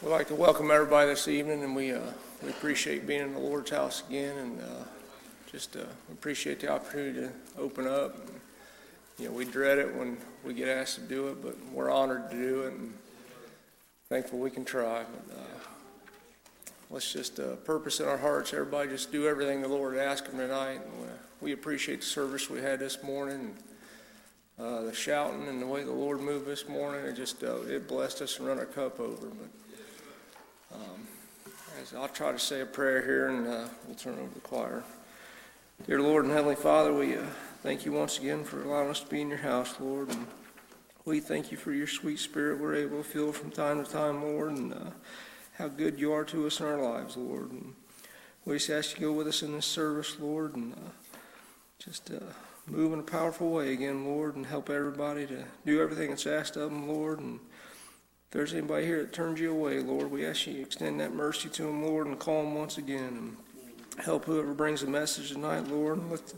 We'd like to welcome everybody this evening, and we, uh, we appreciate being in the Lord's house again, and, uh, just, uh, appreciate the opportunity to open up. You know, we dread it when we get asked to do it, but we're honored to do it, and thankful we can try. But, uh, Let's just, uh, purpose in our hearts, everybody just do everything the Lord asked them tonight. And, uh, We appreciate the service we had this morning, uh, the shouting and the way the Lord moved this morning. It just, it blessed us and run our cup over, but um, I'll try to say a prayer here, and uh, we'll turn over the choir. Dear Lord and Heavenly Father, we uh, thank you once again for allowing us to be in your house, Lord. And we thank you for your sweet spirit we're able to feel from time to time, Lord, and uh, how good you are to us in our lives, Lord. And we just ask you to go with us in this service, Lord, and uh, just uh, move in a powerful way again, Lord, and help everybody to do everything that's asked of them, Lord. And if there's anybody here that turns you away, Lord, we ask you to extend that mercy to them, Lord, and call them once again. And help whoever brings the message tonight, Lord, and let the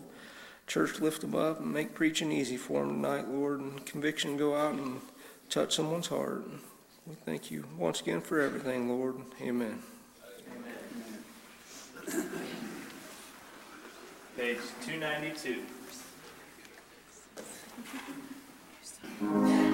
church lift them up and make preaching easy for them tonight, Lord, and conviction go out and touch someone's heart. We thank you once again for everything, Lord. Amen. Page 292.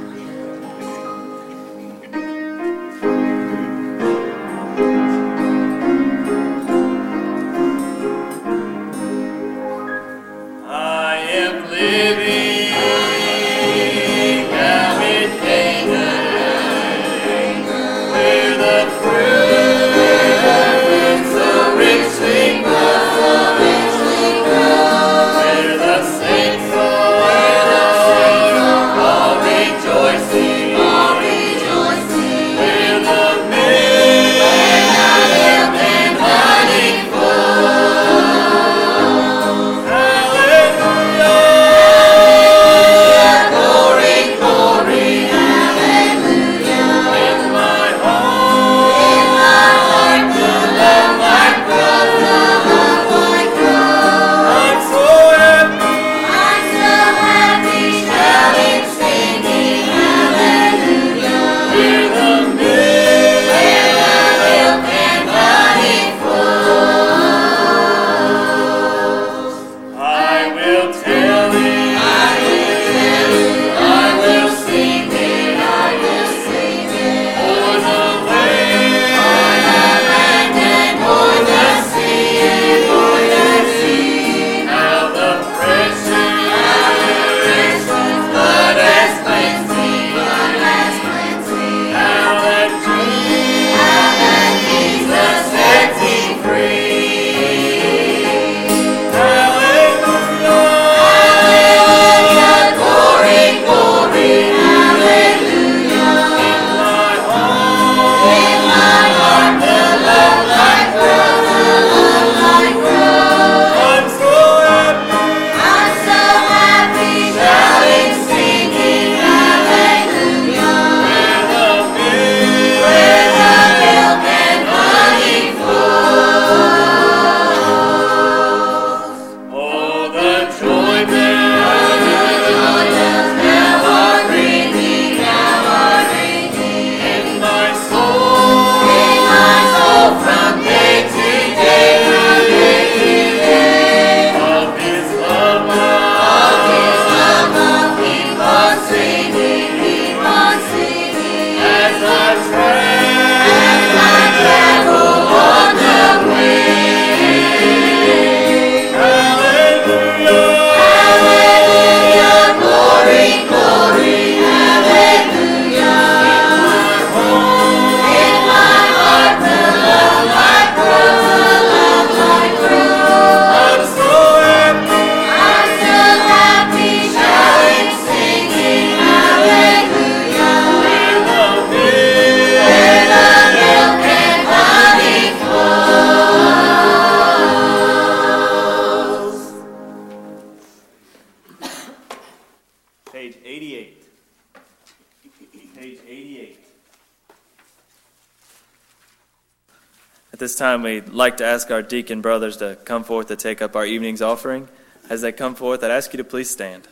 time, we'd like to ask our deacon brothers to come forth to take up our evening's offering. As they come forth, I'd ask you to please stand.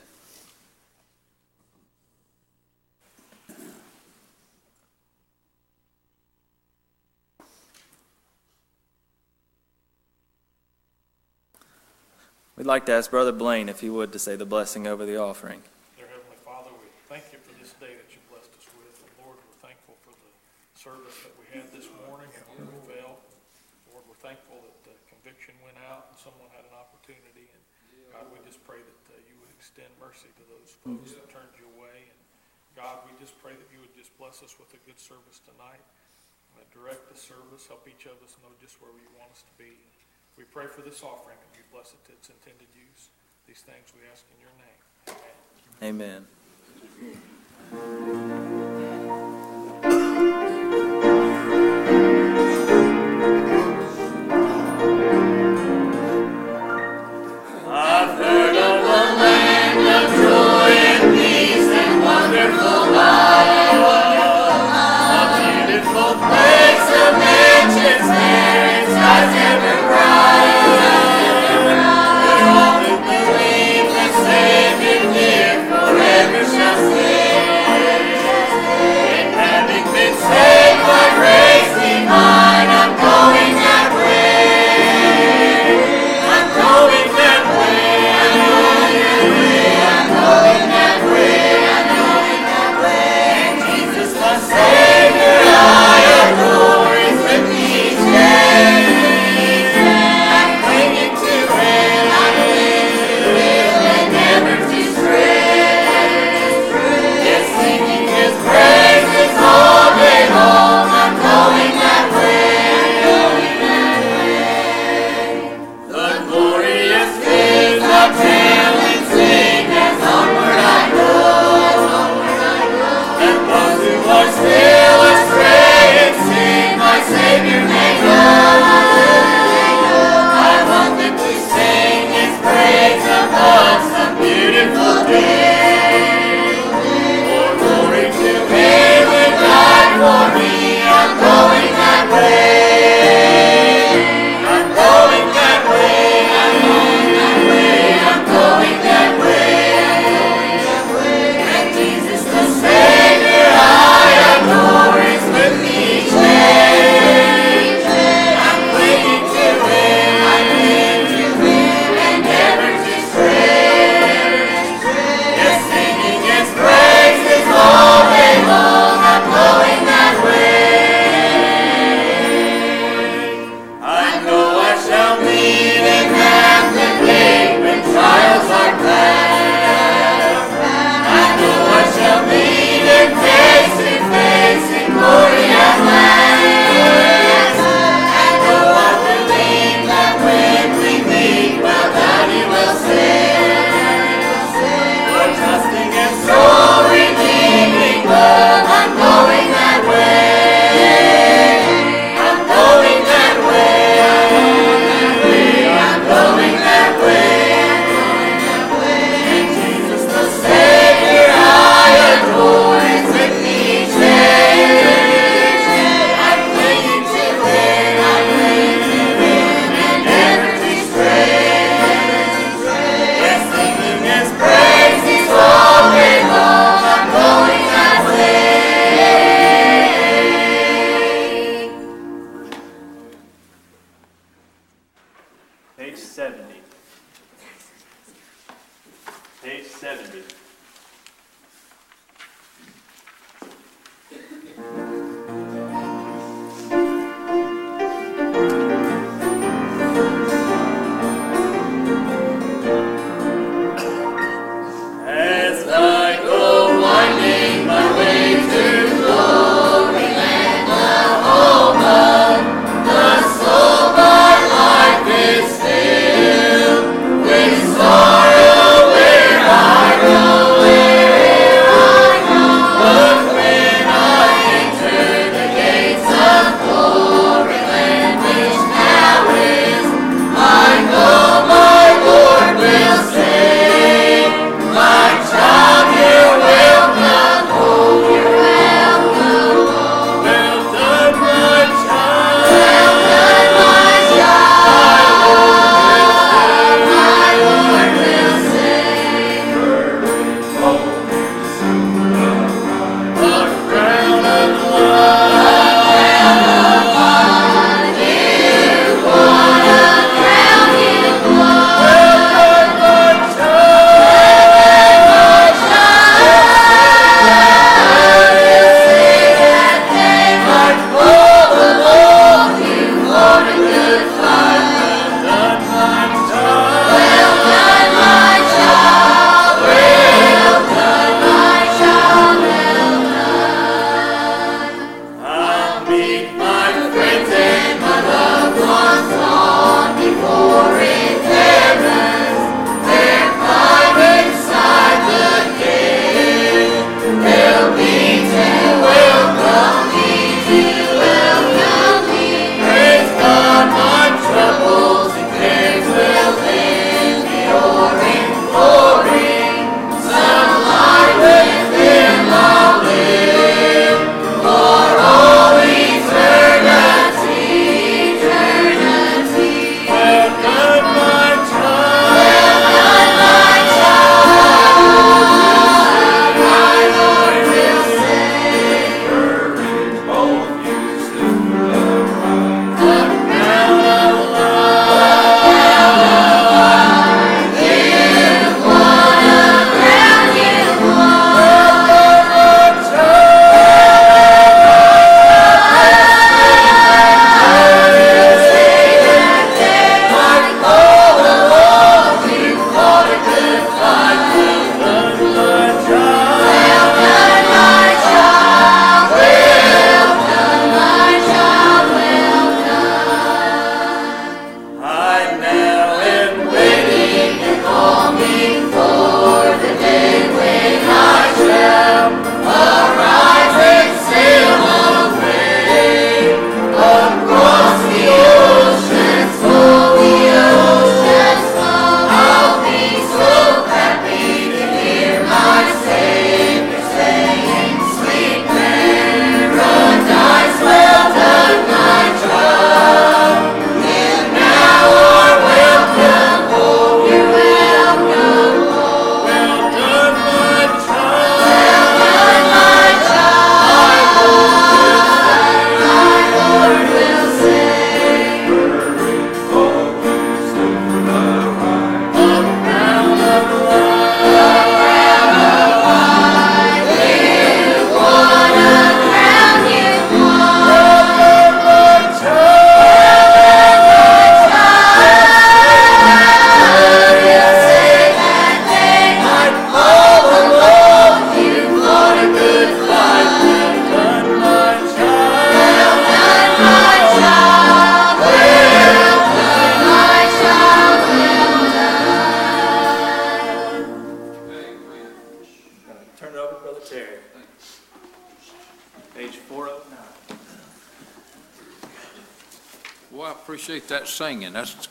We'd like to ask Brother Blaine if he would to say the blessing over the offering. Who has turned you away? And God, we just pray that you would just bless us with a good service tonight. Uh, direct the service, help each of us know just where you want us to be. We pray for this offering and you bless it to its intended use. These things we ask in your name. Amen. Amen.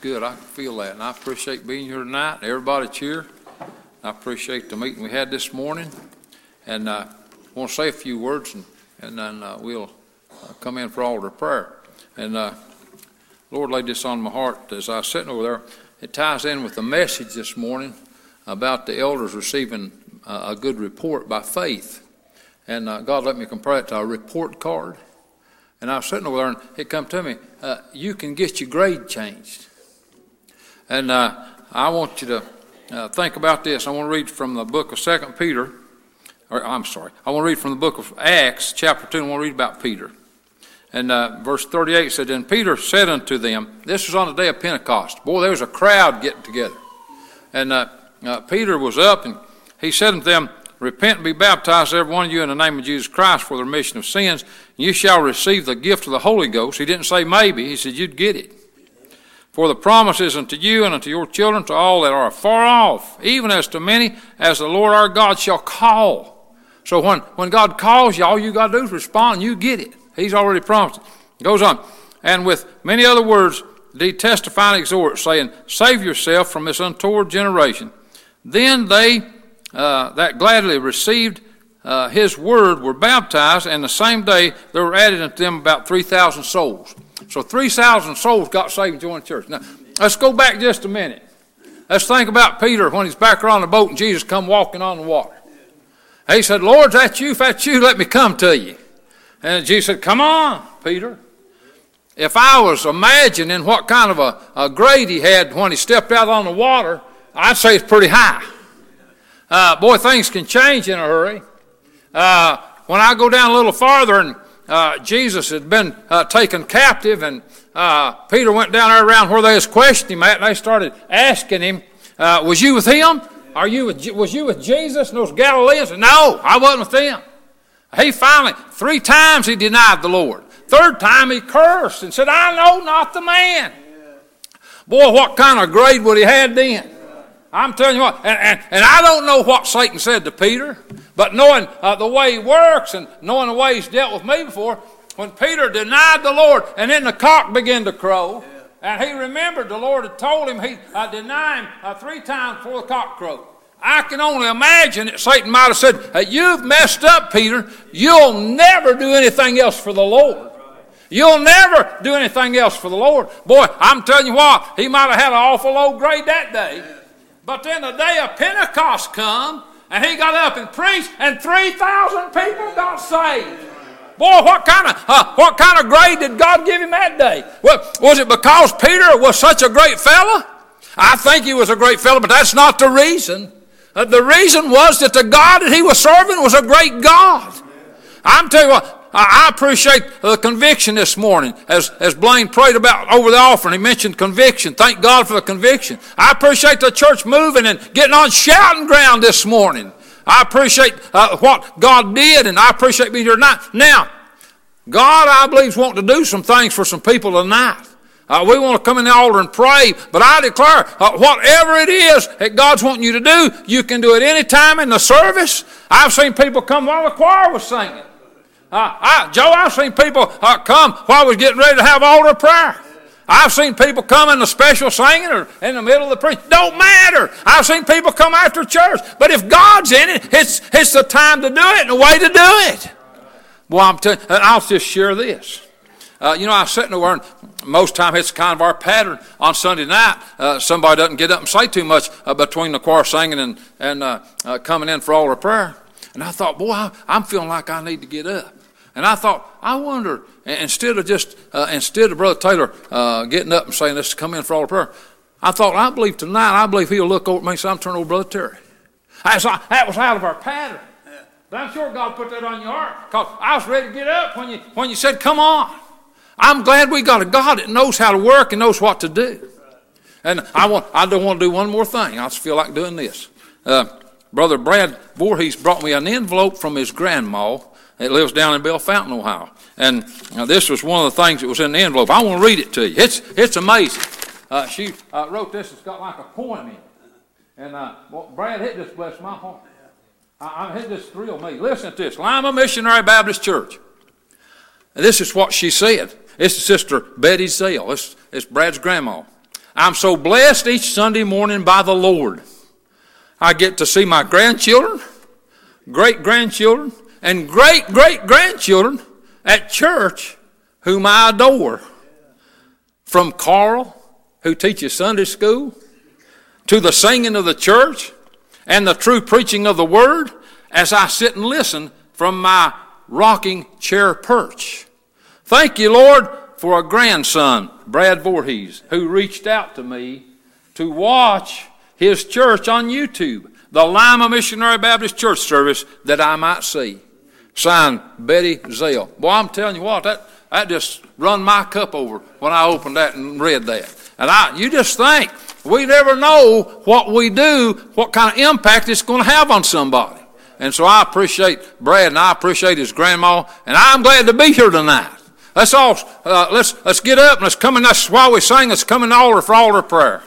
Good. I can feel that. And I appreciate being here tonight. Everybody cheer. I appreciate the meeting we had this morning. And uh, I want to say a few words and, and then uh, we'll uh, come in for altar prayer. And uh, Lord laid this on my heart as I was sitting over there. It ties in with the message this morning about the elders receiving uh, a good report by faith. And uh, God let me compare it to a report card. And I was sitting over there, and it come to me, uh, you can get your grade changed. And uh, I want you to uh, think about this. I want to read from the book of Second Peter, or I'm sorry, I want to read from the book of Acts, chapter 2, and I want to read about Peter. And uh, verse 38 said, And Peter said unto them, This was on the day of Pentecost. Boy, there was a crowd getting together. And uh, uh, Peter was up, and he said unto them, Repent and be baptized, every one of you, in the name of Jesus Christ for the remission of sins. And you shall receive the gift of the Holy Ghost. He didn't say maybe, he said you'd get it. For the promise is unto you and unto your children, to all that are far off, even as to many as the Lord our God shall call. So when, when God calls you, all you got to do is respond, and you get it. He's already promised it. goes on. And with many other words, he testify and exhort, saying, Save yourself from this untoward generation. Then they uh, that gladly received uh, his word were baptized, and the same day there were added unto them about 3,000 souls. So 3,000 souls got saved and joined the church. Now, let's go back just a minute. Let's think about Peter when he's back around the boat and Jesus come walking on the water. He said, Lord, is that you? If that's you, let me come to you. And Jesus said, Come on, Peter. If I was imagining what kind of a, a grade he had when he stepped out on the water, I'd say it's pretty high. Uh, boy, things can change in a hurry. Uh, when I go down a little farther, and uh, Jesus had been uh, taken captive, and uh, Peter went down there around where they was questioning him at, and they started asking him, uh, "Was you with him? Are you with, was you with Jesus and those Galileans?" And, no, I wasn't with them. He finally, three times he denied the Lord. Third time he cursed and said, "I know not the man." Boy, what kind of grade would he had then? I'm telling you what, and, and, and I don't know what Satan said to Peter, but knowing uh, the way he works and knowing the way he's dealt with me before, when Peter denied the Lord and then the cock began to crow, and he remembered the Lord had told him he'd uh, deny him uh, three times before the cock crowed. I can only imagine that Satan might have said, hey, You've messed up, Peter. You'll never do anything else for the Lord. You'll never do anything else for the Lord. Boy, I'm telling you what, he might have had an awful low grade that day. But then the day of Pentecost come, and he got up and preached, and 3,000 people got saved. Boy, what kind of uh, what kind of grade did God give him that day? Well, was it because Peter was such a great fella? I think he was a great fella, but that's not the reason. Uh, the reason was that the God that he was serving was a great God. I'm telling you what, I appreciate the conviction this morning as, as Blaine prayed about over the offering. He mentioned conviction. Thank God for the conviction. I appreciate the church moving and getting on shouting ground this morning. I appreciate uh, what God did and I appreciate being here tonight. Now, God, I believe, is wanting to do some things for some people tonight. Uh, we want to come in the altar and pray, but I declare, uh, whatever it is that God's wanting you to do, you can do it any time in the service. I've seen people come while the choir was singing. Uh, I, Joe, I've seen people uh, come while was getting ready to have altar prayer. I've seen people come in the special singing or in the middle of the preach. Don't matter. I've seen people come after church. But if God's in it, it's, it's the time to do it and the way to do it. Well, I'm you, I'll just share this. Uh, you know, I was sitting there, and most time it's kind of our pattern on Sunday night. Uh, somebody doesn't get up and say too much uh, between the choir singing and, and uh, uh, coming in for altar prayer. And I thought, boy, I, I'm feeling like I need to get up. And I thought, I wonder, instead of just, uh, instead of Brother Taylor uh, getting up and saying, let's come in for all the prayer, I thought, I believe tonight, I believe he'll look over at me and say, I'm turning over Brother Terry. That's, that was out of our pattern. But I'm sure God put that on your heart because I was ready to get up when you, when you said, come on. I'm glad we got a God that knows how to work and knows what to do. And I, want, I don't want to do one more thing. I just feel like doing this. Uh, Brother Brad Voorhees brought me an envelope from his grandma it lives down in Bellefontaine, Ohio. And this was one of the things that was in the envelope. I want to read it to you. It's, it's amazing. Uh, she uh, wrote this. It's got like a poem in it. And uh, well, Brad, hit this bless my heart. I, I hit this thrill me. Listen to this. Lima Missionary Baptist Church. And this is what she said. It's Sister Betty Zale. It's, it's Brad's grandma. I'm so blessed each Sunday morning by the Lord. I get to see my grandchildren, great grandchildren, and great great grandchildren at church whom I adore. From Carl, who teaches Sunday school, to the singing of the church and the true preaching of the word as I sit and listen from my rocking chair perch. Thank you, Lord, for a grandson, Brad Voorhees, who reached out to me to watch his church on YouTube, the Lima Missionary Baptist Church service, that I might see. Signed, Betty Zale. Boy, I'm telling you what, that, that just run my cup over when I opened that and read that. And I, you just think, we never know what we do, what kind of impact it's going to have on somebody. And so I appreciate Brad and I appreciate his grandma, and I'm glad to be here tonight. Let's all uh, let's let's get up and let's come in. That's why we sing. Let's come the altar for altar prayer.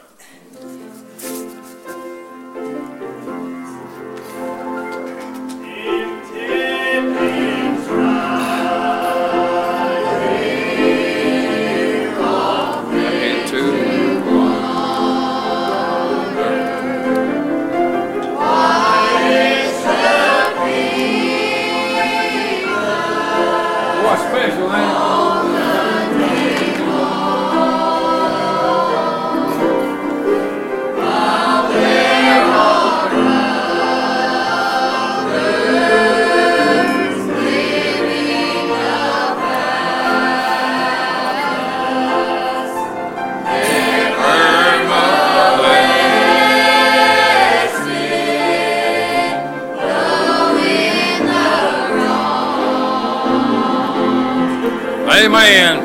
Amen.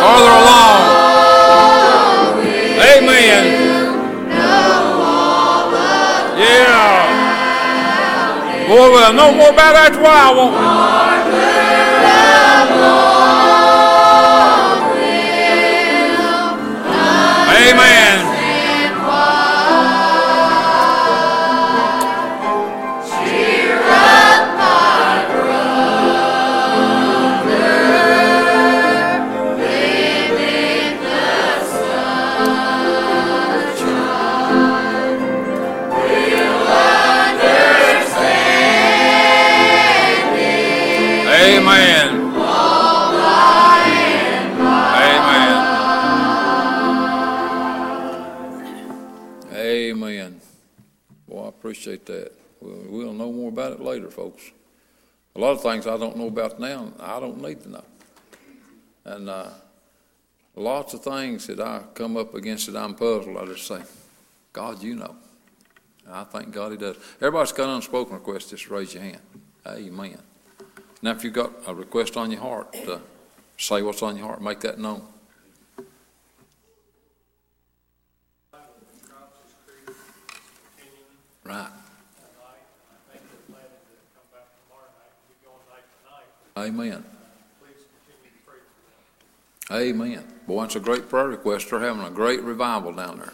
Farther along. Amen. Yeah. Boy, we'll know more about that while, won't we? Later, folks. A lot of things I don't know about now, I don't need to know. And uh, lots of things that I come up against that I'm puzzled, I just say, God, you know. And I thank God He does. Everybody's got an unspoken requests, just raise your hand. Amen. Now, if you've got a request on your heart, uh, say what's on your heart, make that known. Right. Amen. Amen. Boy, it's a great prayer request. They're having a great revival down there.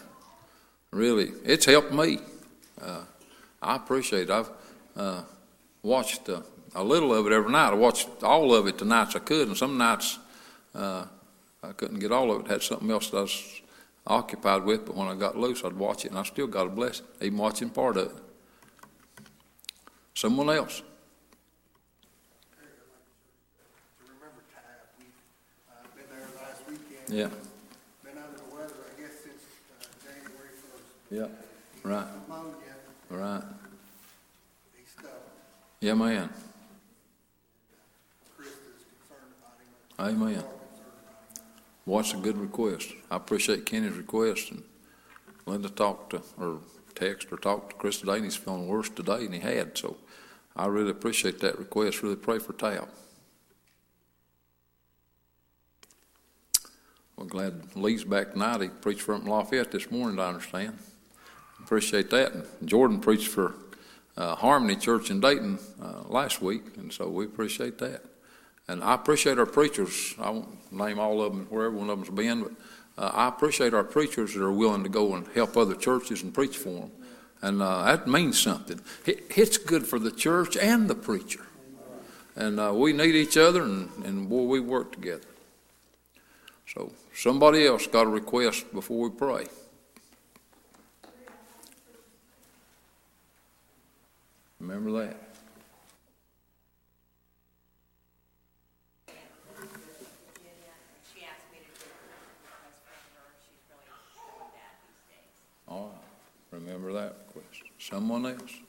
Really, it's helped me. Uh, I appreciate it. I've uh, watched uh, a little of it every night. I watched all of it the nights I could, and some nights uh, I couldn't get all of it. Had something else that I was occupied with, but when I got loose, I'd watch it, and I still got a blessing, even watching part of it. Someone else. to remember Tab. We've uh, been there last weekend. Yeah. Been under the weather, I guess, since uh, January first. Yeah. Right. Pneumonia, Right. he's stubborn. Yeah, man. Chris is concerned about him. Amen. We're concerned about him. Well, that's a good request. I appreciate Kenny's request, and Linda talked to, or text or talked to Chris today, and he's feeling worse today than he had, so I really appreciate that request. Really pray for Tab. Well, glad Lee's back tonight. He preached from Lafayette this morning, I understand. Appreciate that. And Jordan preached for uh, Harmony Church in Dayton uh, last week, and so we appreciate that. And I appreciate our preachers. I won't name all of them where every one of them's been, but uh, I appreciate our preachers that are willing to go and help other churches and preach for them. And uh, that means something. It, it's good for the church and the preacher. And uh, we need each other, and, and boy, we work together. So somebody else got a request before we pray. Remember that. All right, remember that request. Someone else?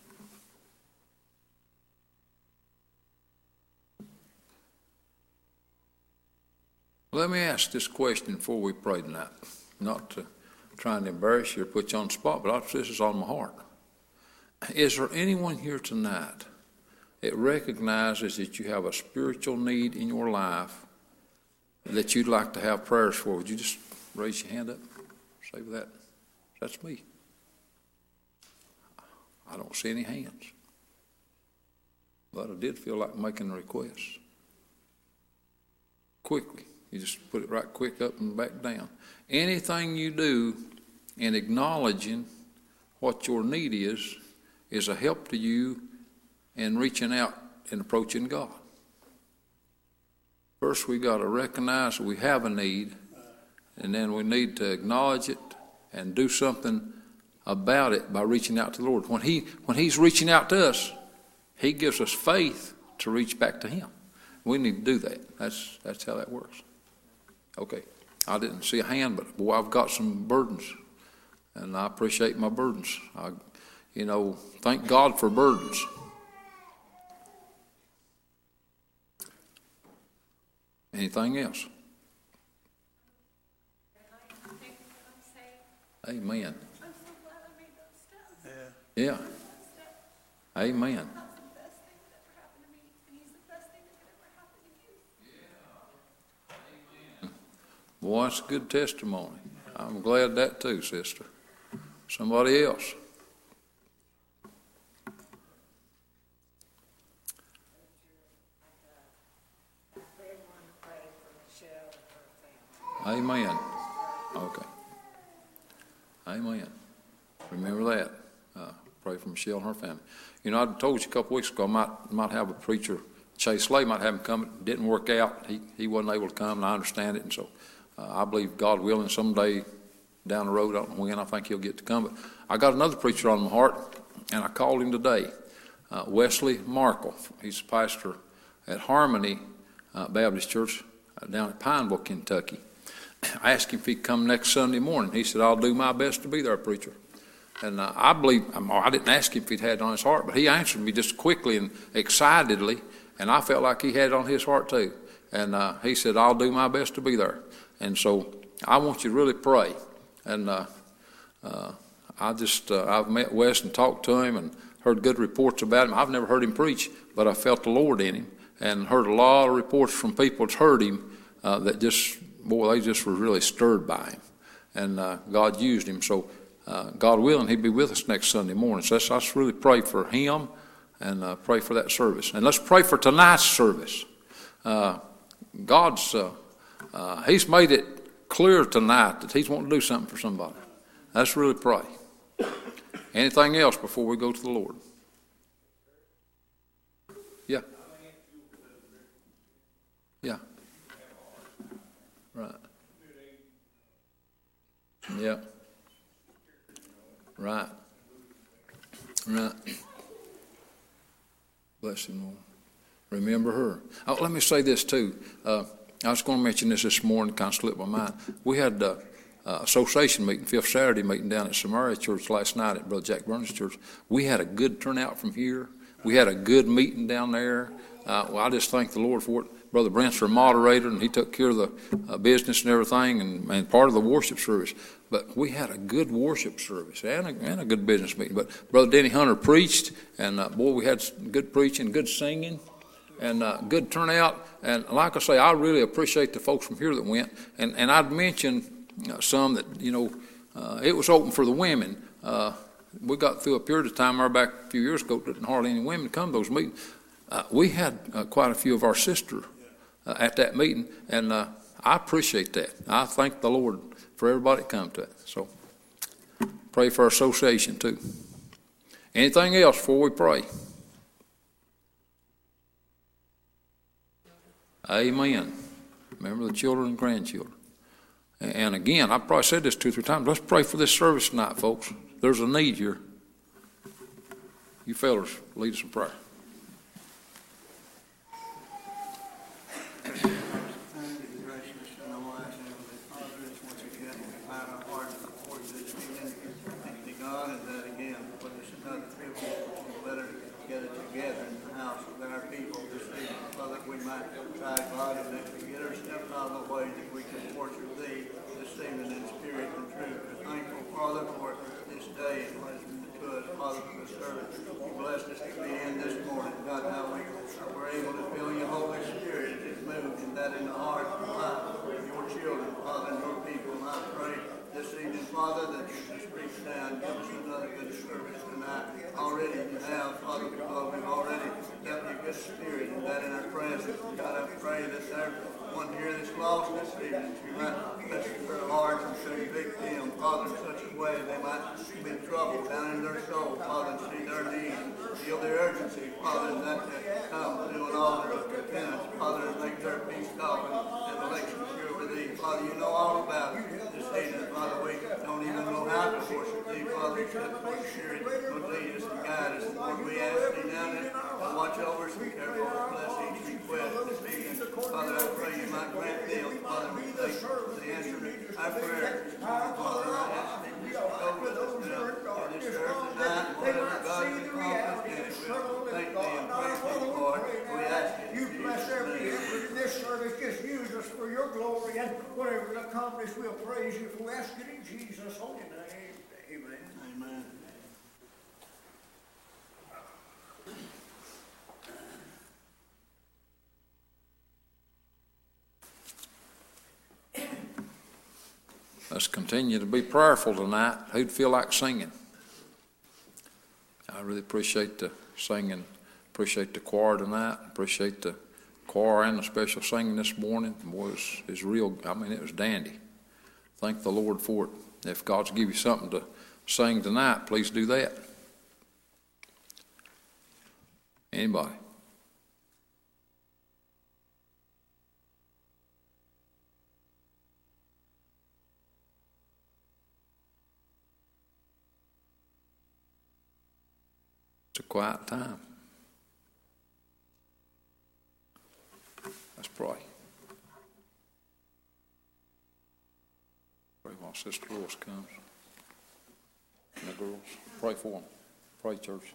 Let me ask this question before we pray tonight. Not to try and embarrass you or put you on the spot, but this is on my heart. Is there anyone here tonight that recognizes that you have a spiritual need in your life that you'd like to have prayers for? Would you just raise your hand up? Say that. That's me. I don't see any hands. But I did feel like making a request. Quickly. You just put it right quick up and back down. Anything you do in acknowledging what your need is, is a help to you in reaching out and approaching God. First, we've got to recognize we have a need, and then we need to acknowledge it and do something about it by reaching out to the Lord. When He when He's reaching out to us, He gives us faith to reach back to Him. We need to do that. That's that's how that works. Okay. I didn't see a hand, but boy, I've got some burdens, and I appreciate my burdens. I, you know, thank God for burdens. Anything else? Amen. Yeah. Yeah. Amen. Boy, that's a good testimony. I'm glad that too, sister. Somebody else. Amen. Okay. Amen. Remember that. Uh, pray for Michelle and her family. You know, I told you a couple weeks ago I might might have a preacher. Chase Slay might have him come. It didn't work out. He he wasn't able to come, and I understand it. And so, uh, I believe God willing, someday down the road, I don't know when, I think he'll get to come. But I got another preacher on my heart, and I called him today, uh, Wesley Markle. He's a pastor at Harmony uh, Baptist Church uh, down at Pineville, Kentucky. I asked him if he'd come next Sunday morning. He said, I'll do my best to be there, preacher. And uh, I believe, um, I didn't ask him if he'd had it on his heart, but he answered me just quickly and excitedly, and I felt like he had it on his heart too. And uh, he said, I'll do my best to be there. And so I want you to really pray. And uh, uh, I just, uh, I've met Wes and talked to him and heard good reports about him. I've never heard him preach, but I felt the Lord in him and heard a lot of reports from people that's heard him uh, that just, boy, they just were really stirred by him. And uh, God used him. So, uh, God willing, he'll be with us next Sunday morning. So let's, let's really pray for him and pray for that service. And let's pray for tonight's service. God's, uh, uh, he's made it clear tonight that he's wanting to do something for somebody. Let's really pray. Anything else before we go to the Lord? Yeah. Yeah. Right. Yeah. Right. Right. Bless him, Lord. Remember her. Oh, let me say this too. Uh, I was going to mention this this morning, kind of slipped my mind. We had uh, uh, association meeting, fifth Saturday meeting down at Samaria Church last night at Brother Jack Burns Church. We had a good turnout from here. We had a good meeting down there. Uh, well, I just thank the Lord for it. Brother Brent's our moderator, and he took care of the uh, business and everything, and, and part of the worship service. But we had a good worship service and a, and a good business meeting. But Brother Denny Hunter preached, and uh, boy, we had good preaching, good singing and uh, good turnout. And like I say, I really appreciate the folks from here that went. And, and I'd mentioned uh, some that, you know, uh, it was open for the women. Uh, we got through a period of time there back a few years ago, didn't hardly any women come to those meetings. Uh, we had uh, quite a few of our sisters uh, at that meeting, and I appreciate that. I thank the Lord for everybody that come to it. So pray for our association too. Anything else before we pray? Amen. Remember the children and grandchildren. And again, I've probably said this two or three times. Let's pray for this service tonight, folks. There's a need here. You fellas, lead us in prayer. Thank you, gracious and wise Heavenly Father, as once again we find our hearts before you this evening. Thank you, God, and that again, for this another privilege to let us gather together in the house with our people this evening. Father, we might try, God, and that we get ourselves out of the way that we can worship Thee this evening in spirit and truth. We're thankful, Father, for this day and what has been to us, Father, for the service. You blessed us to be in this morning, God, how we were able to feel your Holy Spirit as it moved in that in the heart and life of your children, Father, and your people. And I pray this evening, Father, that you just reach down, give us another good service tonight. Already you have, Father, because we've already felt your good spirit and that in our presence. God, I pray that there one here that's lost this evening, that you might touch their hearts and convict them, Father, in such a way they might be troubled down in their soul, Father, and see their need, feel their urgency, Father, and that they come to an altar of repentance, Father, and make their peace God and election sure with thee. Father, you know all about this evening, Father, we don't even know how to worship thee, Father, except for spirit will lead us and guide us. Lord, we ask thee now to watch over us and care for us, bless evening. Father, I pray you might grant them, Father, you for the answer to our morning, Father, I ask thee to go with us now in this earth tonight, and whatever God has accomplished in it, we'll thank and praise thee, Lord. We ask it You bless every effort in this service. Just use us for your glory and whatever is accomplished, we'll praise you. We ask it in Jesus' holy name. Amen. Amen. Let's continue to be prayerful tonight. Who'd feel like singing? I really appreciate the singing, appreciate the choir tonight, appreciate the choir and the special singing this morning. It's, it's real, I mean, it was dandy. Thank the Lord for it. If God's give you something to sing tonight, please do that. Anybody? It's a quiet time. Let's pray. Pray while Sister Lois comes. And the girls, pray for them. Pray, church.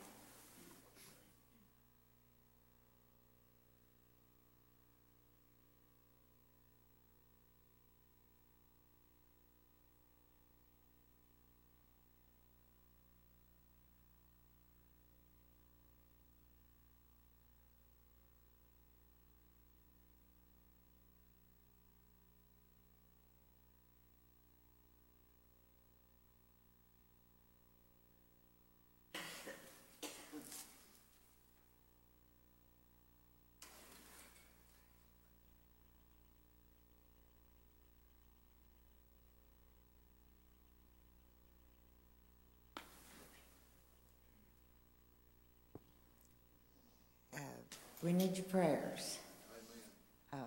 Uh, We need your prayers. Um,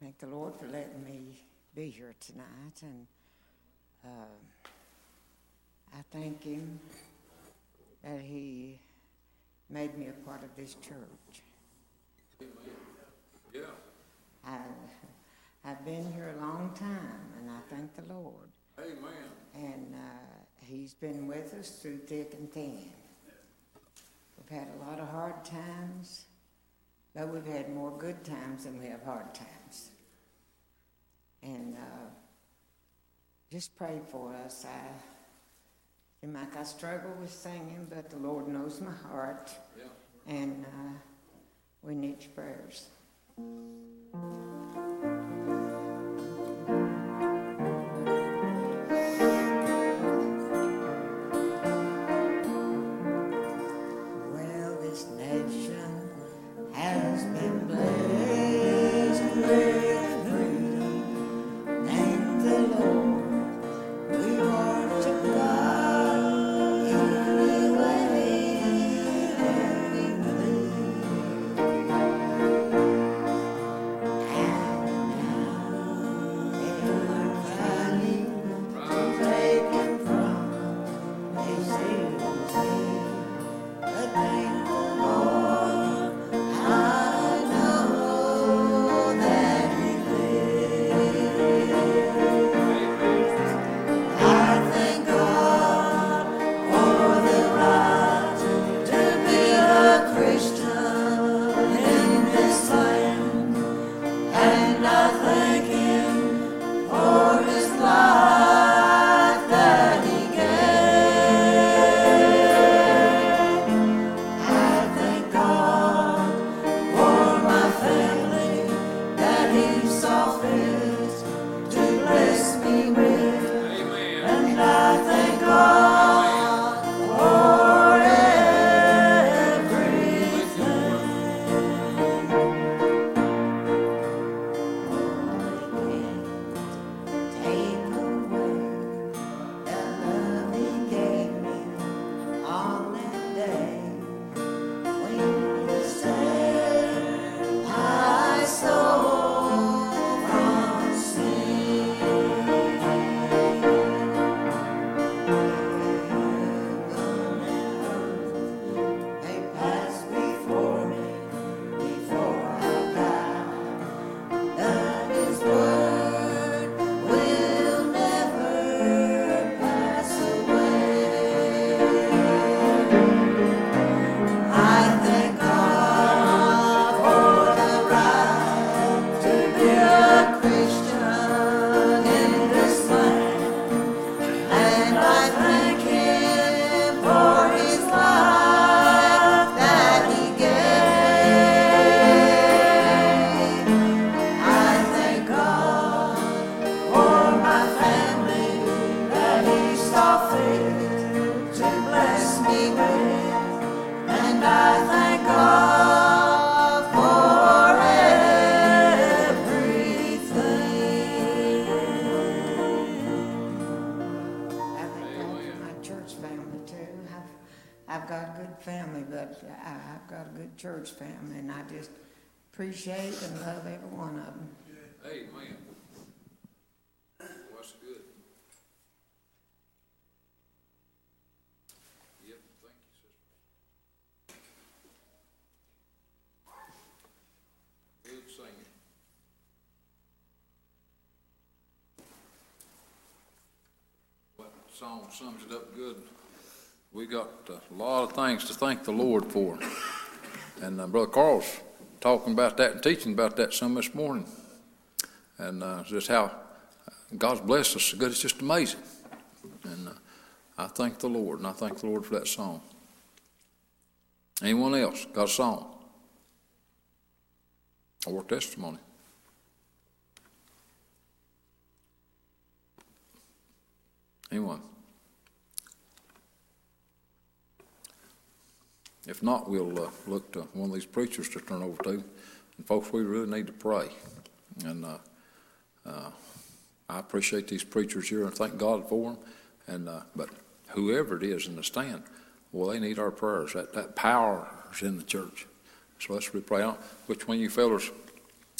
Thank the Lord for letting me be here tonight, and uh, I thank Him that He made me a part of this church. Yeah. I, I've been here a long time, and I thank the Lord. Amen. And uh, He's been with us through thick and thin. We've had a lot of hard times, but we've had more good times than we have hard times. And uh, just pray for us. I seem like I struggle with singing, but the Lord knows my heart, Yeah. and uh, we need your prayers. Church family, and I just appreciate and love every one of them. Amen. What's good? Yep, thank you, sister. Good singing. What song sums it up good? We got a lot of things to thank the Lord for. And uh, Brother Carl's talking about that and teaching about that some this morning and uh, just how God's blessed us so good. It's just amazing. And uh, I thank the Lord, and I thank the Lord for that song. Anyone else got a song or testimony? Anyone? If not, we'll uh, look to one of these preachers to turn over to. And folks, we really need to pray. And uh, uh, I appreciate these preachers here and thank God for them. And uh, but whoever it is in the stand, well, they need our prayers. That that power is in the church. So let's pray on. Which one of you fellows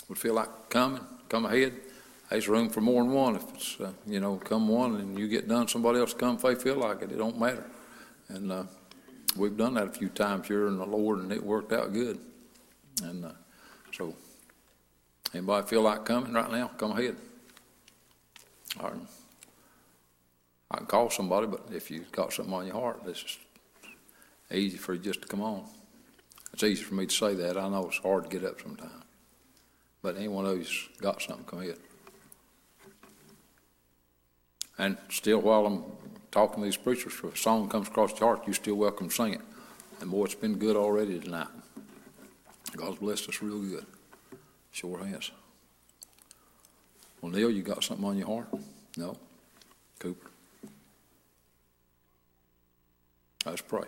would feel like coming? Come ahead. There's room for more than one. If it's uh, you know, come one and you get done, somebody else come if they feel like it. It don't matter. And uh, we've done that a few times here in the Lord, and it worked out good. And uh, so, anybody feel like coming right now? Come ahead. All right. I can call somebody, but if you've got something on your heart, is easy for you just to come on. It's easy for me to say that. I know it's hard to get up sometimes. But any one of you's got something, come ahead. And still, while I'm talking to these preachers, if a song comes across your heart, you're still welcome to sing it. And boy, it's been good already tonight. God's blessed us real good. Sure has. Well, Neil, you got something on your heart? No? Cooper? Let's pray.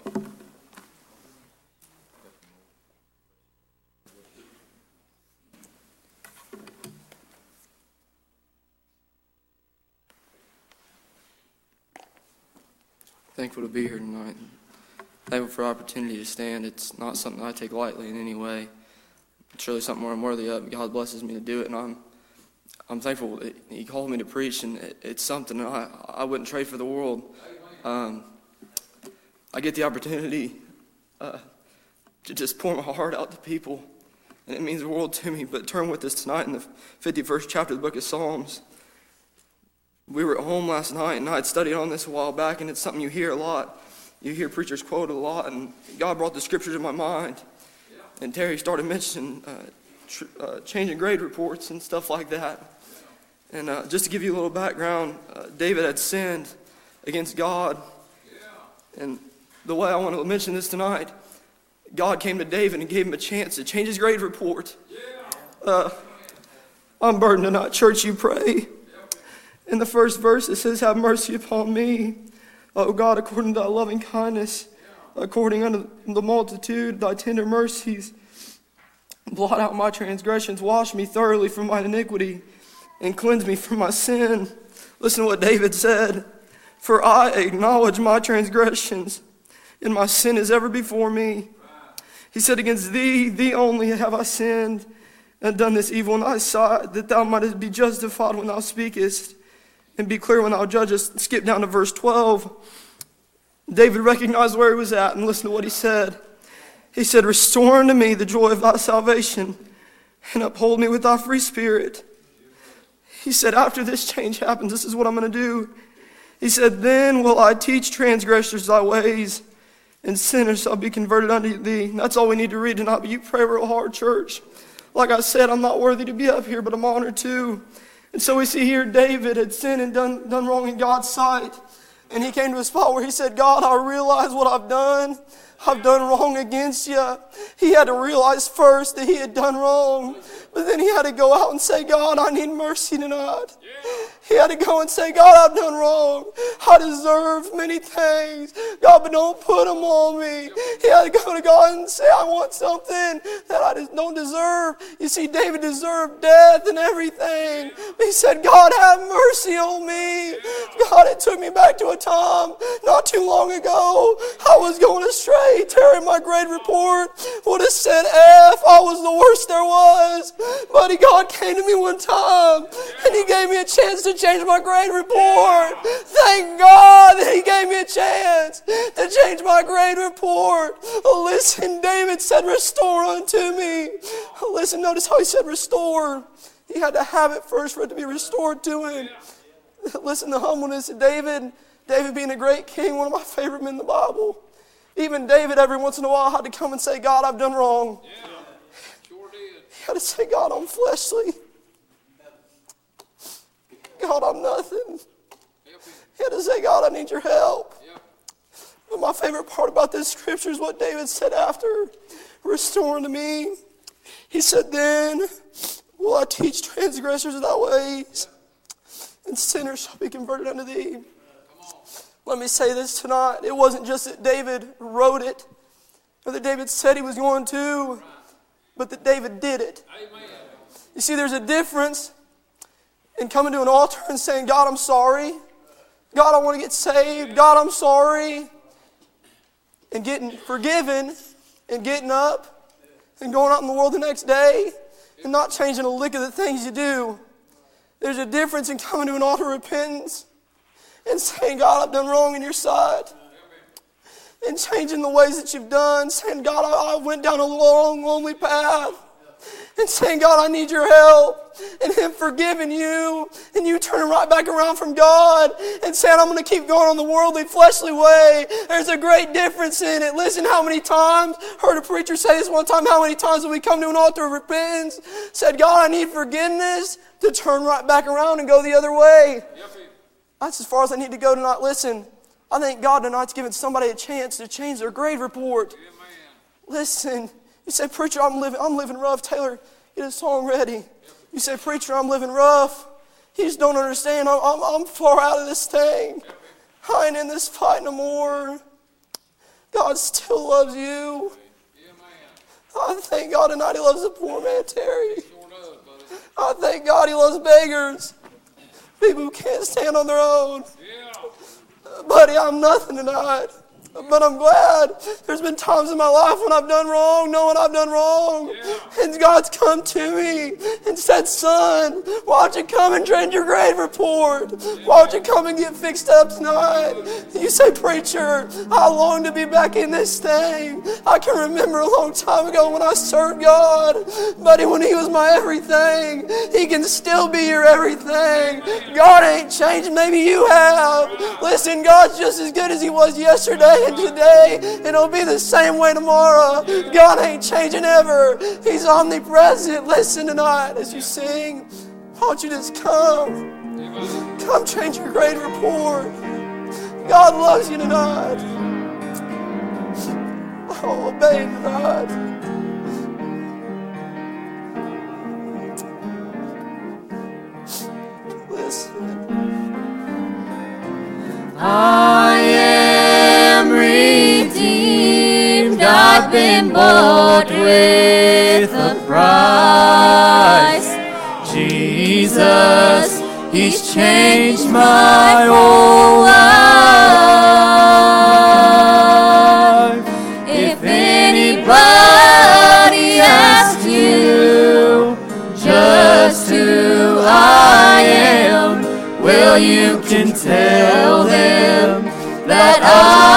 Thankful to be here tonight. Thankful for opportunity to stand. It's not something I take lightly in any way. It's really something where I'm worthy of. God blesses me to do it, and I'm I'm thankful He called me to preach, and it, it's something I I wouldn't trade for the world. Um, I get the opportunity uh, to just pour my heart out to people, and it means the world to me. But turn with us tonight in the 51st chapter of the book of Psalms. We were at home last night, and I had studied on this a while back, and it's something you hear a lot. You hear preachers quote a lot, and God brought the scripture to my mind. And Terry started mentioning uh, tr- uh, changing grade reports and stuff like that. And uh, just to give you a little background, uh, David had sinned against God. And the way I want to mention this tonight, God came to David and gave him a chance to change his grade report. Uh, I'm burdened tonight. Church, you pray. In the first verse, it says, Have mercy upon me, O God, according to thy loving kindness, according unto the multitude thy tender mercies. Blot out my transgressions, wash me thoroughly from my iniquity, and cleanse me from my sin. Listen to what David said. For I acknowledge my transgressions, and my sin is ever before me. He said, Against thee, thee only have I sinned, and done this evil in thy sight, that thou mightest be justified when thou speakest and be clear when I'll judge us. Skip down to verse 12. David recognized where he was at and listen to what he said. He said, Restore unto me the joy of thy salvation and uphold me with thy free spirit. He said, After this change happens, this is what I'm going to do. He said, Then will I teach transgressors thy ways, and sinners shall be converted unto thee. And That's all we need to read tonight, but you pray real hard, church. Like I said, I'm not worthy to be up here, but I'm honored too. And so we see here David had sinned and done, done wrong in God's sight. And he came to a spot where he said, God, I realize what I've done. I've done wrong against you. He had to realize first that he had done wrong. But then he had to go out and say, God, I need mercy tonight. He had to go and say, God, I've done wrong. I deserve many things. God, but don't put them on me. He had to go to God and say, I want something that I just don't deserve. You see, David deserved death and everything. He said, God, have mercy on me. God, it took me back to a time not too long ago. I was going astray, tearing my grade report. Would have said F. I was the worst there was. But God came to me one time and He gave me a chance to change my grade report. Thank God that He gave me a chance to change my grade report. Listen, David said, Restore unto me. Listen, notice how he said, Restore. He had to have it first for it to be restored to him. Listen, the humbleness of David. David being a great king, one of my favorite men in the Bible. Even David, every once in a while, had to come and say, God, I've done wrong. Yeah, sure did. He had to say, God, I'm fleshly. God, I'm nothing. He had to say, God, I need your help. But my favorite part about this scripture is what David said after restoring to me. He said, Then will I teach transgressors thy ways, and sinners shall be converted unto thee. Let me say this tonight. It wasn't just that David wrote it, or that David said he was going to, but that David did it. Amen. You see, there's a difference in coming to an altar and saying, God, I'm sorry. God, I want to get saved. God, I'm sorry. And getting forgiven and getting up and going out in the world the next day and not changing a lick of the things you do. There's a difference in coming to an altar of repentance and saying, God, I've done wrong in your sight. And changing the ways that you've done, saying, God, I went down a long, lonely path. And saying, God, I need your help. And Him forgiving you. And you turning right back around from God and saying, I'm going to keep going on the worldly, fleshly way. There's a great difference in it. Listen, how many times, heard a preacher say this one time, how many times when we come to an altar of repentance, said, God, I need forgiveness to turn right back around and go the other way. That's as far as I need to go tonight. Listen, I think God tonight's giving somebody a chance to change their grade report. Listen, you say, Preacher, I'm living, I'm living rough. Taylor, get a song ready. You say, Preacher, I'm living rough. You just don't understand. I'm, I'm, I'm far out of this thing. I ain't in this fight no more. God still loves you. I thank God tonight He loves the poor man, Terry. I thank God He loves beggars. People who can't stand on their own. Buddy, I'm nothing tonight. But I'm glad there's been times in my life when I've done wrong, knowing I've done wrong. And God's come to me and said, Son, why don't you come and change your grade report? Why don't you come and get fixed up tonight? You say, Preacher, I long to be back in this thing. I can remember a long time ago when I served God. Buddy, when He was my everything, He can still be your everything. God ain't changed. Maybe you have. Listen, God's just as good as He was yesterday and today, He'll be the same way tomorrow. God ain't changing ever. He's omnipresent. Listen tonight as you sing. Why don't you just come? Come change your grade report. God loves you tonight. Oh, obey tonight. Listen. I am redeemed, I've been bought with a price. Jesus, He's changed my whole life. If anybody asks you just who I am, well, you can tell them that I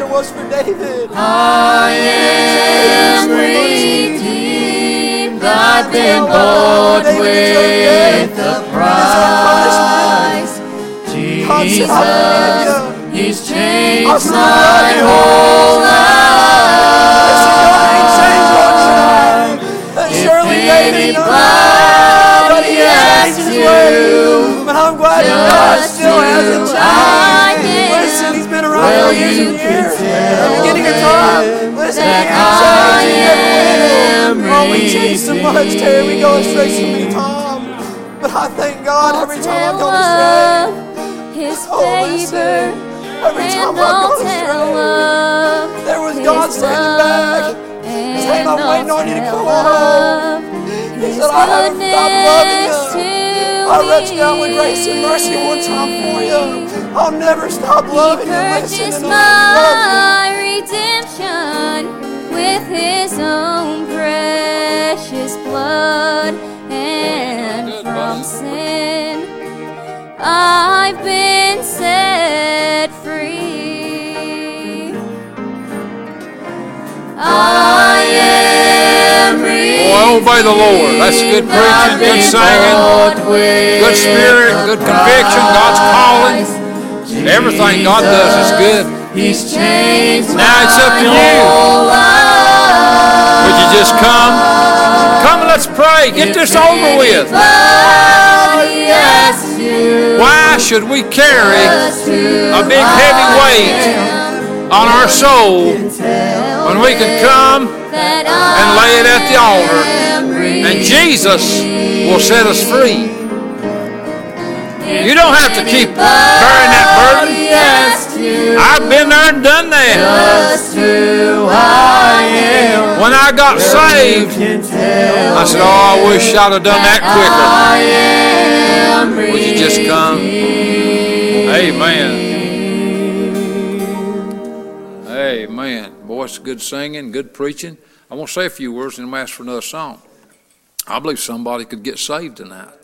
there was for David. I am redeemed. I've been bought with the price. Jesus, He's changed my whole life. If anybody asks you, just who I am. Well, you can tell I'm getting a time. Listen, I am Oh, we chase so much, Terry. We go astray so many times. But I thank God every time I go astray. His favor. Oh. Every time I go astray, there was God standing back. He said, I'm waiting on you to come home. He said, I haven't stopped loving you to I reached out with me. grace and mercy one time for you. I'll never stop loving you. Listen purchased and love my redemption with his own precious blood and from sin I've been set free I am Boy, obey the Lord. That's good preaching, good singing, good spirit, good conviction. God's calling. Everything God does is good. He's changed Now it's up to you. Would you just come? Come and let's pray. Get this over with. Why should we carry a big heavy weight on our soul when we can come and lay it at the altar and Jesus will set us free? You don't have to keep bearing that burden. I've been there and done that. When I got saved, I said, Oh, I wish I'd have done that quicker. Would you just come? Amen. It's good singing, good preaching. I want to say a few words and ask for another song. I believe somebody could get saved tonight.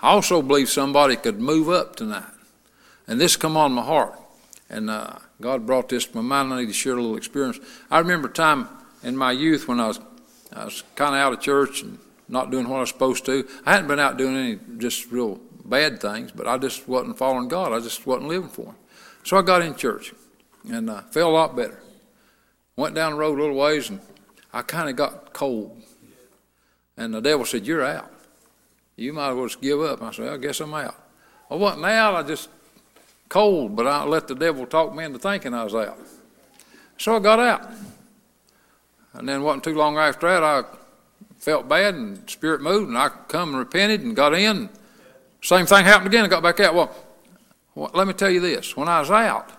I also believe somebody could move up tonight. And this come on my heart. And uh, God brought this to my mind. I need to share a little experience. I remember a time in my youth when I was, I was kind of out of church and not doing what I was supposed to. I hadn't been out doing any just real bad things, but I just wasn't following God. I just wasn't living for Him. So I got in church and uh, felt a lot better. Went down the road a little ways and I kind of got cold. And the devil said, You're out. You might as well just give up. I said, I guess I'm out. I wasn't out, I just cold, but I let the devil talk me into thinking I was out. So I got out. And then wasn't too long after that, I felt bad and spirit moved, and I come and repented and got in. Same thing happened again. I got back out. Well, well, let me tell you this. When I was out,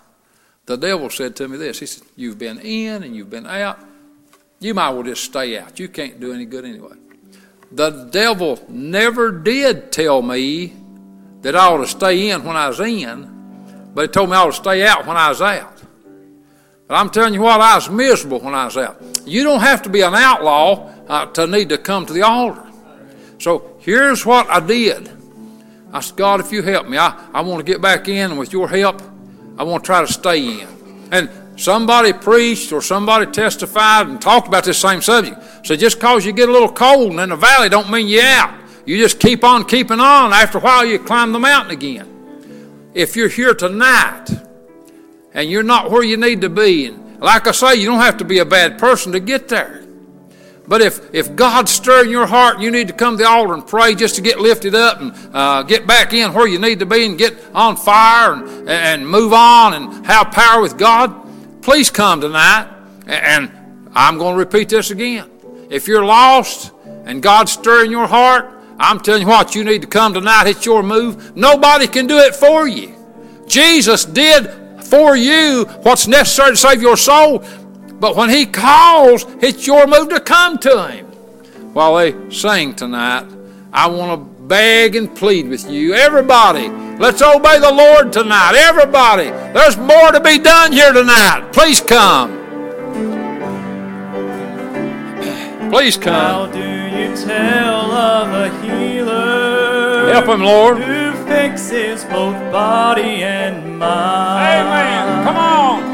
the devil said to me this. He said, You've been in and you've been out. You might well just stay out. You can't do any good anyway. The devil never did tell me that I ought to stay in when I was in, but he told me I ought to stay out when I was out. But I'm telling you what, I was miserable when I was out. You don't have to be an outlaw uh, to need to come to the altar. So here's what I did. I said, God, if you help me, I, I want to get back in, with your help, I want to try to stay in. And somebody preached or somebody testified and talked about this same subject. So just because you get a little cold in the valley don't mean you're out. You just keep on keeping on. After a while, you climb the mountain again. If you're here tonight and you're not where you need to be, and like I say, you don't have to be a bad person to get there. But if, if God's stirring your heart you need to come to the altar and pray just to get lifted up and uh, get back in where you need to be and get on fire and, and move on and have power with God, please come tonight. And I'm going to repeat this again. If you're lost and God's stirring your heart, I'm telling you what, you need to come tonight. It's your move. Nobody can do it for you. Jesus did for you what's necessary to save your soul. But when He calls, it's your move to come to Him. While they sing tonight, I want to beg and plead with you. Everybody, let's obey the Lord tonight. Everybody, there's more to be done here tonight. Please come. Please come. How do you tell of a healer? Help him, Lord. Who fixes both body and mind. Amen. Come on.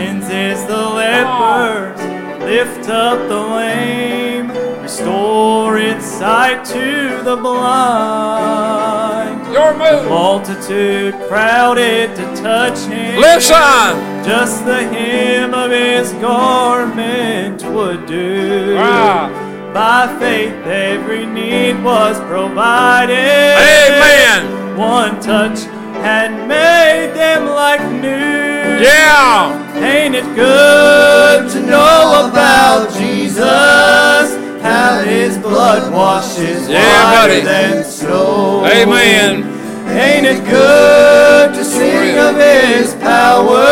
Cleanses the lepers, lift up the lame, restore its sight to the blind. Your move. Multitude crowded to touch him. Listen. Just the hem of his garment would do. Right. By faith, every need was provided. Amen. One touch had made them like new. Yeah. Ain't it good to know about Jesus? How his blood washes Yeah, whiter buddy. than snow. Amen. Ain't it good to sing of His power?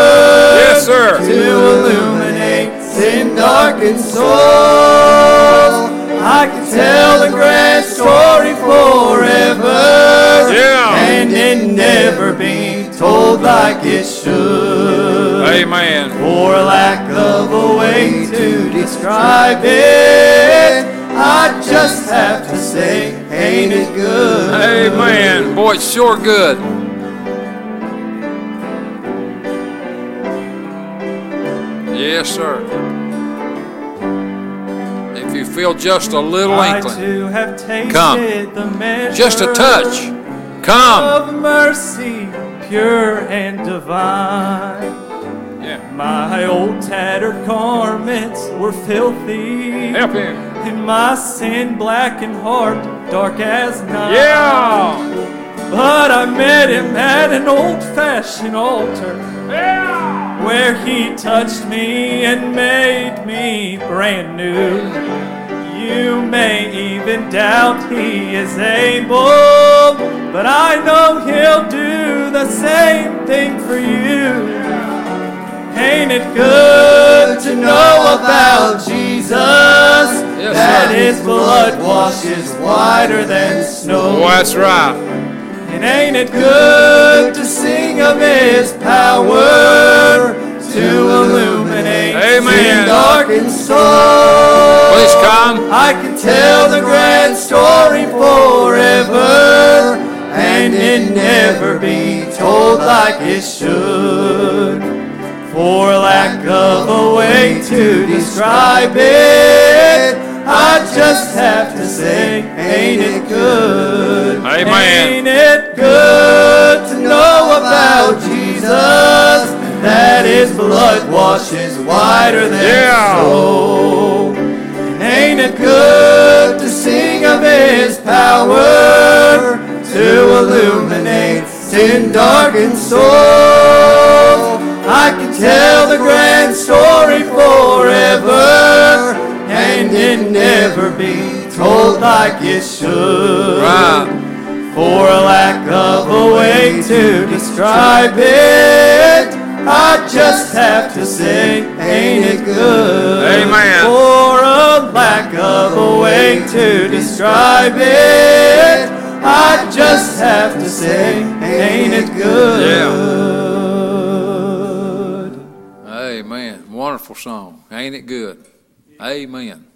Yes, sir. To illuminate sin darkened soul. I can tell the grand story forever. Yeah. And it never be told like it should. Amen. For lack of a way to describe it, I just have to say, ain't it good? Amen. Boy, it's sure good. Yes, sir. Feel just a little inkling, too have tasted Come. just a touch, come. of mercy, pure and divine. Yeah. My old tattered garments were filthy. Help him. And my sin blackened heart dark as night. Yeah. But I met him at an old fashioned altar. Yeah Where he touched me and made me brand new. You may even doubt he is able, but I know he'll do the same thing for you. Ain't it good to know about Jesus? that his blood washes whiter than snow. Boy, that's right. And ain't it good to sing of his power to illuminate Amen. darkened soul? Please come. I can tell the grand story forever, and it never be told like it should. For lack of a way to describe it, I just have to say, ain't it good? Amen. Ain't it good to know about Jesus? That his blood washes whiter than Yeah. snow. Ain't it good to sing of his power to illuminate sin darkened soul? I can tell the grand story forever, and it never be told like it should. Right. For lack of a way to describe it, I just have to say, ain't it good? Amen. For a lack of a way to describe it, I just have to say, ain't it good? Amen. Wonderful song. Ain't it good? Amen.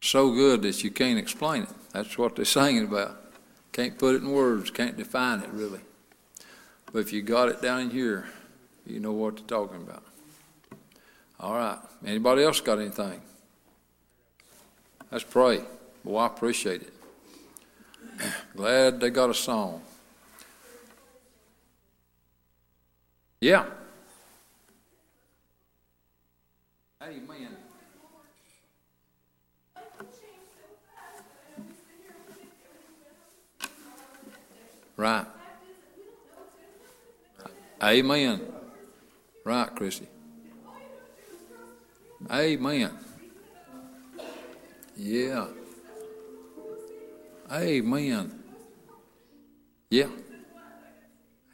So good that you can't explain it. That's what they're singing about. Can't put it in words, can't define it really. But if you got it down here, you know what they're talking about. All right. Anybody else got anything? Let's pray. Boy, I appreciate it. Glad they got a song. Yeah. Amen. Right. Amen. Right, Chrissy. Amen. Yeah. Amen. Yeah.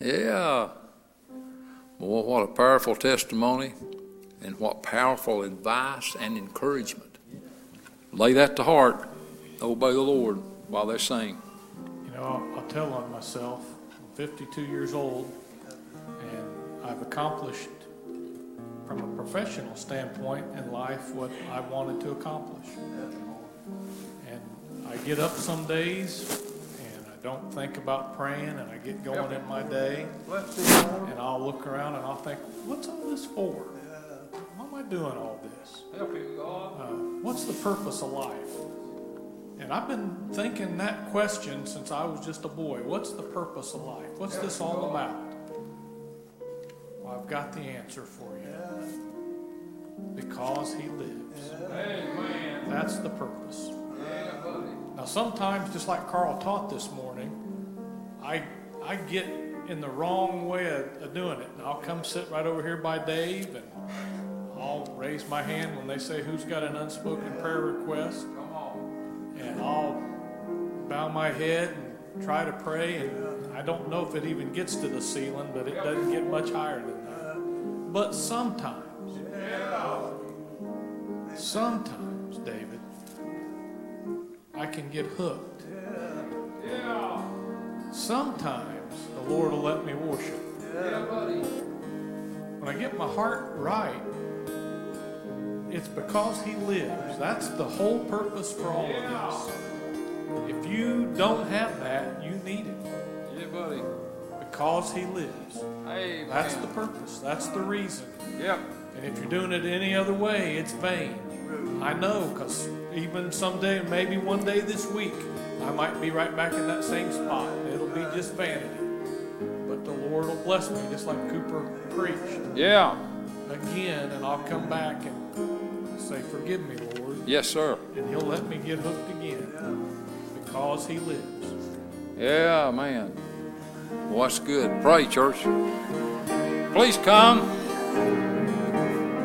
Yeah. Boy, what a powerful testimony and what powerful advice and encouragement. Lay that to heart. Obey the Lord while they sing. You know, I'll tell on myself, I'm 52 years old, I've accomplished, from a professional standpoint in life, what I wanted to accomplish. And I get up some days, and I don't think about praying, and I get going in my day, and I'll look around and I'll think, what's all this for? Why am I doing all this? Uh, what's the purpose of life? And I've been thinking that question since I was just a boy. What's the purpose of life? What's this all about? Got the answer for you. Because he lives. That's the purpose. Now, sometimes, just like Carl taught this morning, I, I get in the wrong way of, of doing it. And I'll come sit right over here by Dave and I'll raise my hand when they say, Who's got an unspoken prayer request? And I'll bow my head and try to pray, and I don't know if it even gets to the ceiling, but it doesn't get much higher than. But sometimes, sometimes, David, I can get hooked. Sometimes the Lord will let me worship. When I get my heart right, it's because He lives. That's the whole purpose for all of us. If you don't have that, you need it. Yeah, buddy. Because He lives. Amen. That's the purpose. That's the reason. Yep. And if you're doing it any other way, it's vain. I know, because even someday, maybe one day this week, I might be right back in that same spot. It'll be just vanity. But the Lord will bless me, just like Cooper preached Yeah. again, and I'll come back and say, Forgive me, Lord. Yes, sir. And He'll let me get hooked again because He lives. Yeah, man. Well, that's good. Pray, church. Please come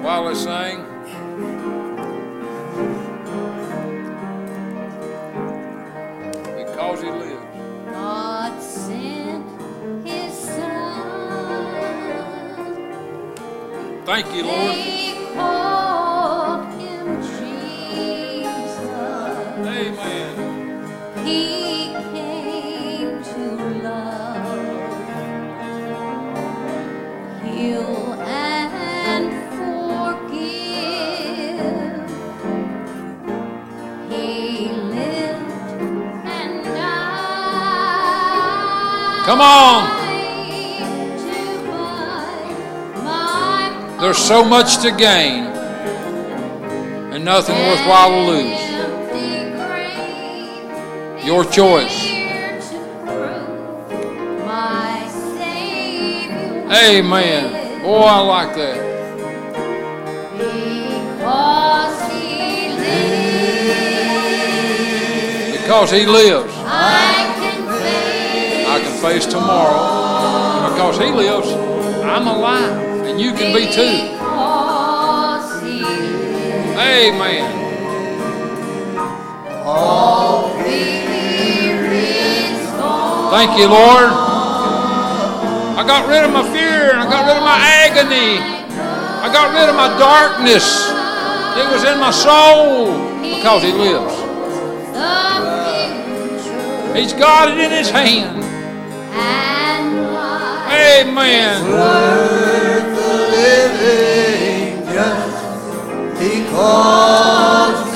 while we sing. Because he lives. God sent his son. Thank you, Lord. Come on. There's so much to gain and nothing worthwhile to lose. Your choice. Amen. Boy, I like that. because He lives. Face tomorrow. Because he lives, I'm alive. And you can be too. Amen. Thank you, Lord. I got rid of my fear I got rid of my agony. I got rid of my darkness. It was in my soul because He lives. He's got it in His hand. Amen. Worth the living just because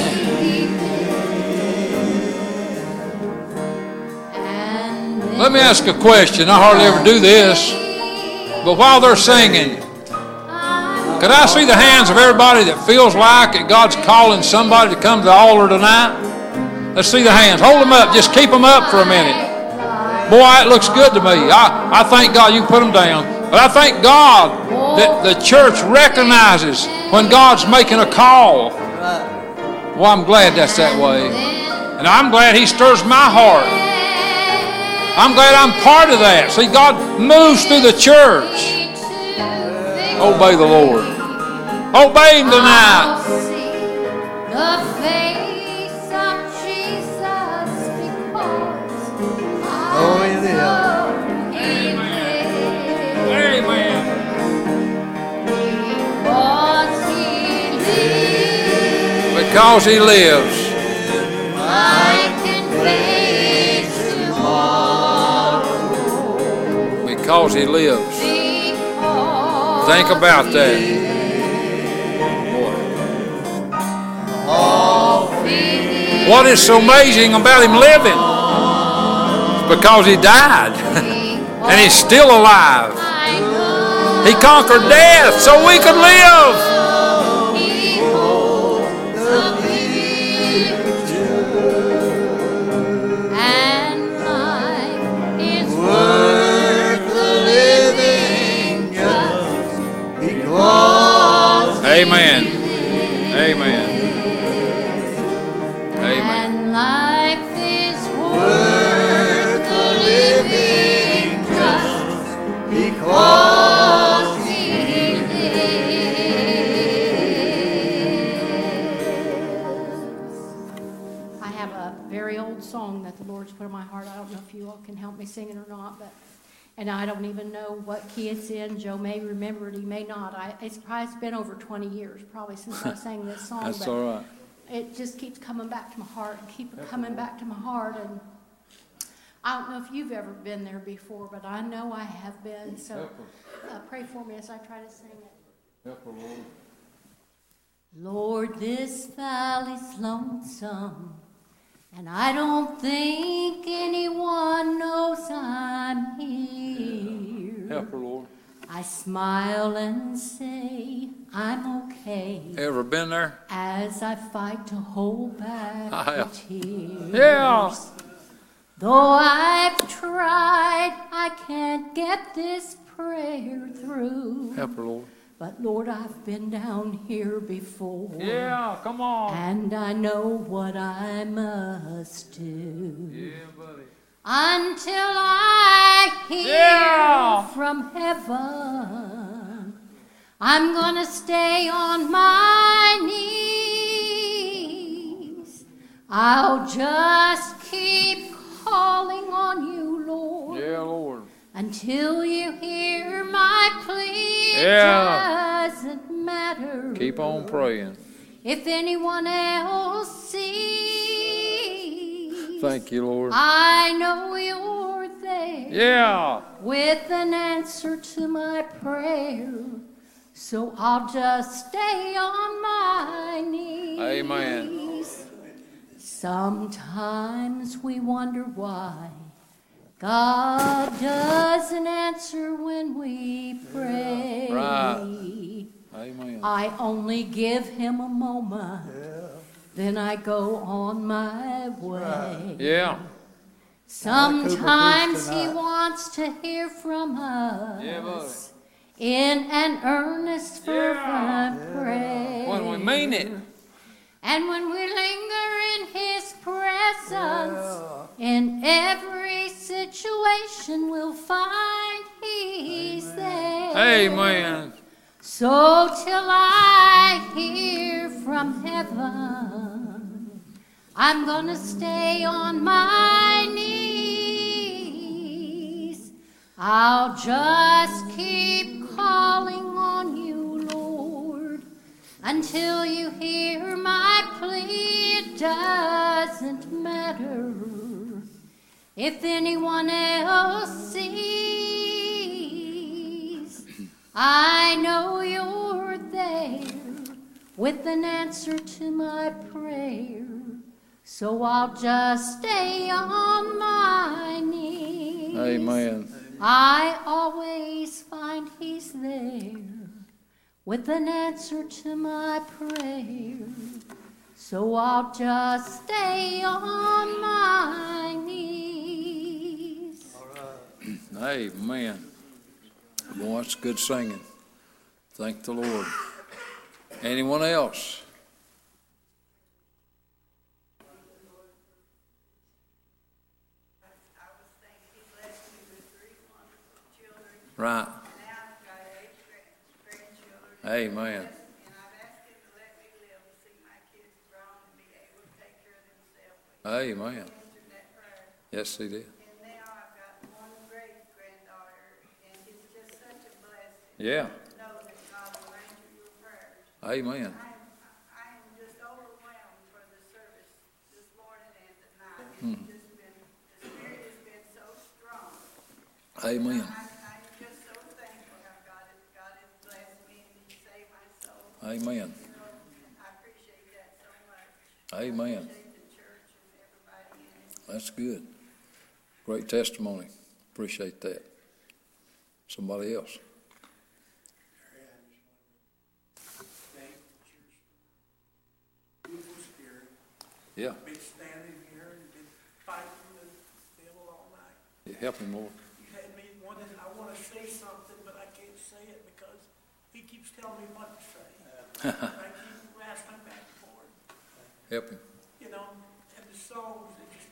Let me ask a question. I hardly ever do this. But while they're singing, could I see the hands of everybody that feels like that God's calling somebody to come to the altar tonight? Let's see the hands. Hold them up. Just keep them up for a minute. Boy, it looks good to me. I, I thank God you put them down. But I thank God that the church recognizes when God's making a call. Well, I'm glad that's that way. And I'm glad He stirs my heart. I'm glad I'm part of that. See, God moves through the church. Obey the Lord. Obey Him tonight. Because He lives. Because He lives. Think about that. What is so amazing about Him living? It's because He died. and He's still alive. He conquered death so we could live. Amen. Amen. Amen. and life is worth the living just because He lives. I have a very old song that the Lord's put in my heart. I don't know if you all can help me sing it or not, but, and I don't even know what key it's in. Joe may remember it, he may not. I, it's probably it's been over 20 years, probably since I sang this song. That's but all right. It just keeps coming back to my heart and keep coming back to my heart. And I don't know if you've ever been there before, but I know I have been. So uh, pray for me as I try to sing it. Help her, Lord. Lord, this valley's lonesome, and I don't think anyone knows I'm here. Help her, Lord. I smile and say I'm okay Ever been there? as I fight to hold back I the tears. Yeah. Though I've tried, I can't get this prayer through. Help her, Lord. But Lord, I've been down here before. Yeah, come on. And I know what I must do. Yeah, buddy. Until I hear Yeah. from heaven, I'm gonna stay on my knees. I'll just keep calling on you, Lord, Yeah, Lord. Until you hear my plea. Yeah. It doesn't matter. Keep on praying. If anyone else sees, Thank you, Lord. I know you're there Yeah. with an answer to my prayer. So I'll just stay on my knees. Amen. Sometimes we wonder why God doesn't answer when we pray. Right. Amen. I only give him a moment, then I go on my way. Yeah. Sometimes he wants to hear from Yeah, us in an earnest, fervent prayer. When we mean it. And when we linger in his presence, in every situation we'll find he's there. Amen. So till I hear from heaven, I'm gonna stay on my knees. I'll just keep calling on you, Lord, until you hear my plea. It doesn't matter if anyone else sees. I know you're there with an answer to my prayer. So I'll just stay on my knees. Amen. I always find he's there with an answer to my prayer. So I'll just stay on my knees. Amen. Boy, that's good singing. Thank the Lord. Anyone else? I was thinking he blessed me with three wonderful children. Right. Now I've got eight grand- grandchildren. Amen. And I've asked him to let me live to see my kids grown and be able to take care of themselves. Amen. Answered that prayer. Yes, he did. And now I've got one and it's just such a blessing. Yeah. to Know that in Amen. That's good. Great testimony. Appreciate that. Somebody else? Yeah. Been standing here and been fighting the devil all night. Yeah, Help him, Lord. You had me wanting, I want to say something, but I can't say it because he keeps telling me what to say. I keep asking back and forth, Help him. you know, and the songs, they just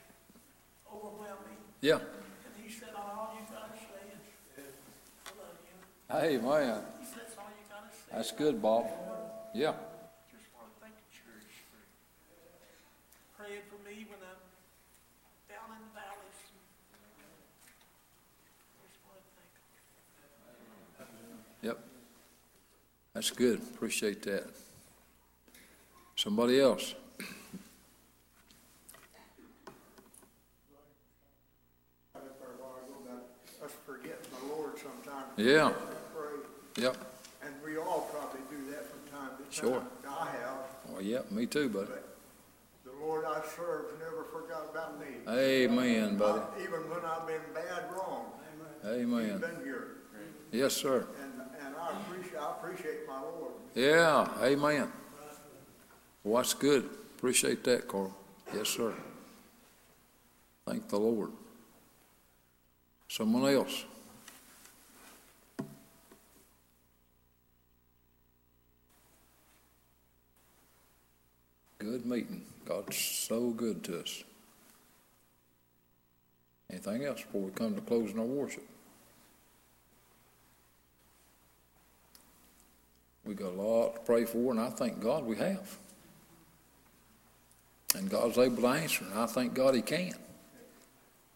overwhelm me. Yeah. And he said, all you gotta say is, I love you. Amen. He said, that's all you gotta say. That's good, Bob. Yeah. Just want to thank the church for praying for me when I'm That's good. Appreciate that. Somebody else? Us forgetting the Lord sometimes. Yeah. Yep. And we all probably do that from time to time. Sure. I have, Well, yep, me too, buddy. but the Lord I serve never forgot about me. Amen, buddy. Uh, Even when I've been bad wrong. Amen. He's been here. Yes, sir. And, appreciate, I appreciate my Lord. Yeah, amen. Well, that's good. Appreciate that, Carl. Yes, sir. Thank the Lord. Someone else? Good meeting. God's so good to us. Anything else before we come to closing our worship? We got a lot to pray for, and I thank God we have. And God's able to answer, and I thank God He can.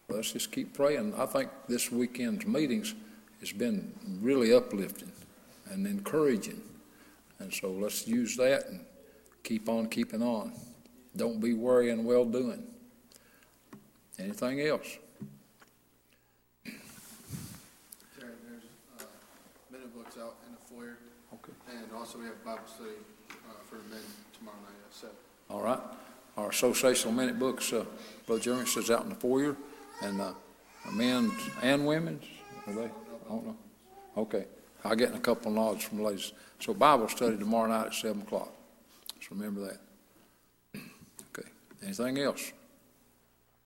Let's just keep praying. I think this weekend's meetings has been really uplifting and encouraging. And so let's use that and keep on keeping on. Don't be worrying well doing. Anything else? Terry, there's uh, minute books out in the foyer. And also we have Bible study uh, for men tomorrow night at seven. All right. Our associational minute books, uh, Brother Jeremy says out in the foyer, and uh, men's and women's, are they? I don't know. Okay. I'll get in a couple of nods from the ladies. So Bible study tomorrow night at seven o'clock. Just remember that. Okay. Anything else?